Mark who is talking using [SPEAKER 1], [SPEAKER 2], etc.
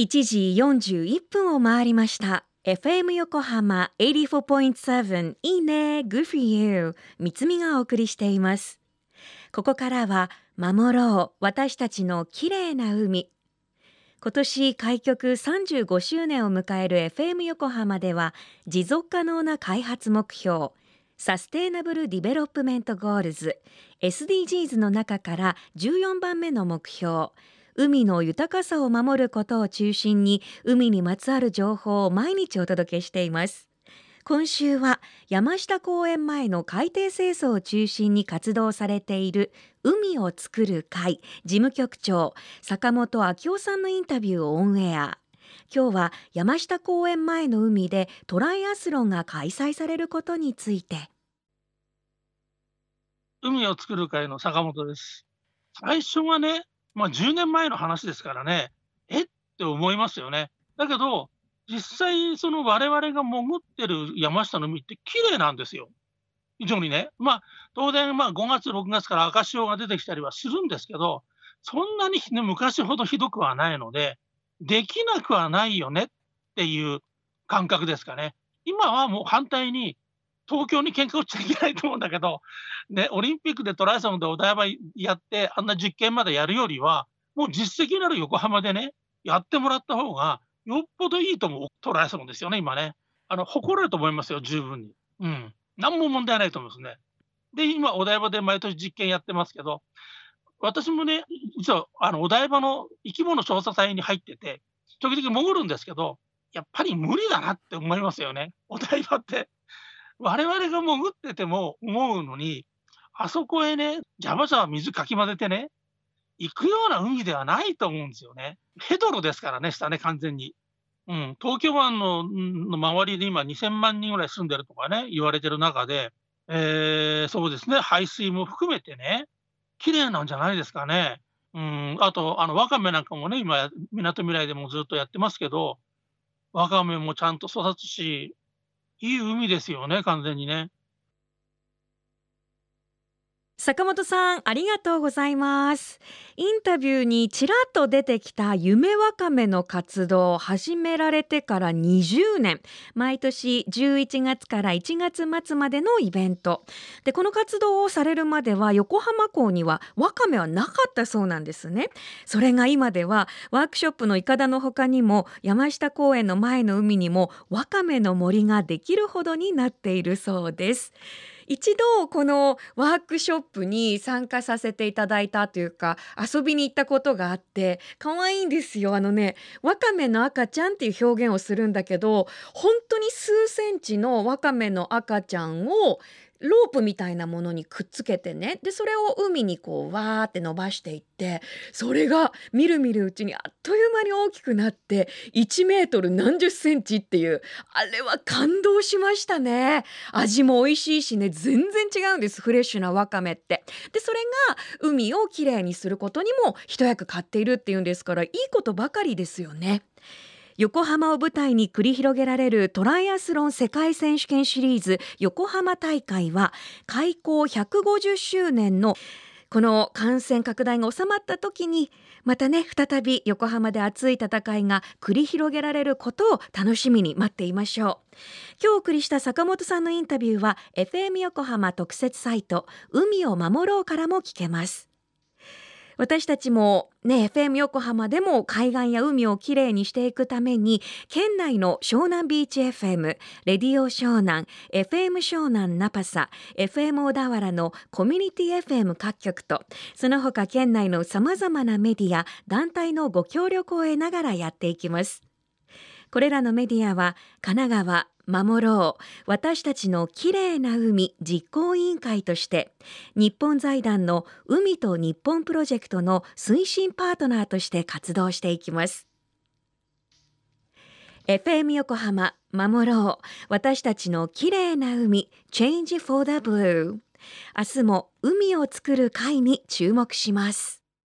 [SPEAKER 1] 1時41分を回りました。FM 横浜84.7いいね。Good for you MITSUMI がお送りしています。ここからは守ろう。私たちの綺麗な海。今年開局35周年を迎える FM 横浜では持続可能な開発目標 Sustainable Development Goals SDGs の中から14番目の目標海の豊かさを守ることを中心に海にまつわる情報を毎日お届けしています。今週は山下公園前の海底清掃を中心に活動されている海を作る会事務局長坂本昭夫さんのインタビューをオンエア。今日は山下公園前の海でトライアスロンが開催されることについて。
[SPEAKER 2] 海を作る会の坂本です。最初はねまあ、10年前の話ですからね、え？って思いますよね。だけど、実際、その我々が潜ってる山下の海って綺麗なんですよ。非常にね。まあ、当然、まあ、5月、6月から赤潮が出てきたりはするんですけど、そんなに、ね、昔ほどひどくはないので、できなくはないよねっていう感覚ですかね。今はもう反対に、東京に喧嘩売っちゃいけないと思うんだけど、ね、オリンピックでトライアスロンでお台場やって、あんな実験までやるよりは、もう実績のある横浜でね、やってもらった方が、よっぽどいいと思うトライアスロンですよね、今ね。あの誇れると思いますよ、十分に。うん。何も問題ないと思いますね。で、今、お台場で毎年実験やってますけど、私もね、実はあのお台場の生き物調査隊に入ってて、時々潜るんですけど、やっぱり無理だなって思いますよね、お台場って。我々が潜ってても思うのに、あそこへね、ジャバジャバ水かき混ぜてね、行くような海ではないと思うんですよね。ヘドロですからね、下ね、完全に。うん、東京湾のの周りで今2000万人ぐらい住んでるとかね、言われてる中で、えー、そうですね、排水も含めてね、綺麗なんじゃないですかね。うん、あと、あの、ワカメなんかもね、今、みなとみらいでもずっとやってますけど、ワカメもちゃんと育つし、いい海ですよね、完全にね。
[SPEAKER 1] 坂本さんありがとうございます。インタビューにちらっと出てきた夢わかめの活動を始められてから20年。毎年11月から1月末までのイベント。でこの活動をされるまでは横浜港にはわかめはなかったそうなんですね。それが今ではワークショップのいかだの他にも山下公園の前の海にもわかめの森ができるほどになっているそうです。一度このワークショップに参加させていただいたというか遊びに行ったことがあって可愛いんですよ。あのねわかめの赤ちゃんっていう表現をするんだけど本当に数センチのわかめの赤ちゃんをロープみたいなものにくっつけてね。でそれを海にこうわーって伸ばしていってそれがみるみるうちにあっという間に大きくなって1メートル何十センチっていうあれは感動しましたね。味も美味しいしね。全然違うんですフレッシュなわかめって。でそれが海をきれいにすることにも一役買っているっていうんですからいいことばかりですよね。横浜を舞台に繰り広げられるトライアスロン世界選手権シリーズ横浜大会は開校150周年のこの感染拡大が収まった時にまたね再び横浜で熱い戦いが繰り広げられることを楽しみに待っていましょう。今日お送りした坂本さんのインタビューは FM 横浜特設サイト海を守ろうからも聞けます。私たちもね FM 横浜でも海岸や海をきれいにしていくために県内の湘南ビーチ FM レディオ湘南 FM 湘南ナパサ FM 小田原のコミュニティ FM 各局とその他県内のさまざまなメディア団体のご協力を得ながらやっていきます。これらのメディアは神奈川守ろう。私たちのきれいな海実行委員会として日本財団の海と日本プロジェクトの推進パートナーとして活動していきます。FM 横浜守ろう。私たちのきれいな海 Change for the Blue 明日も海を作る会に注目します。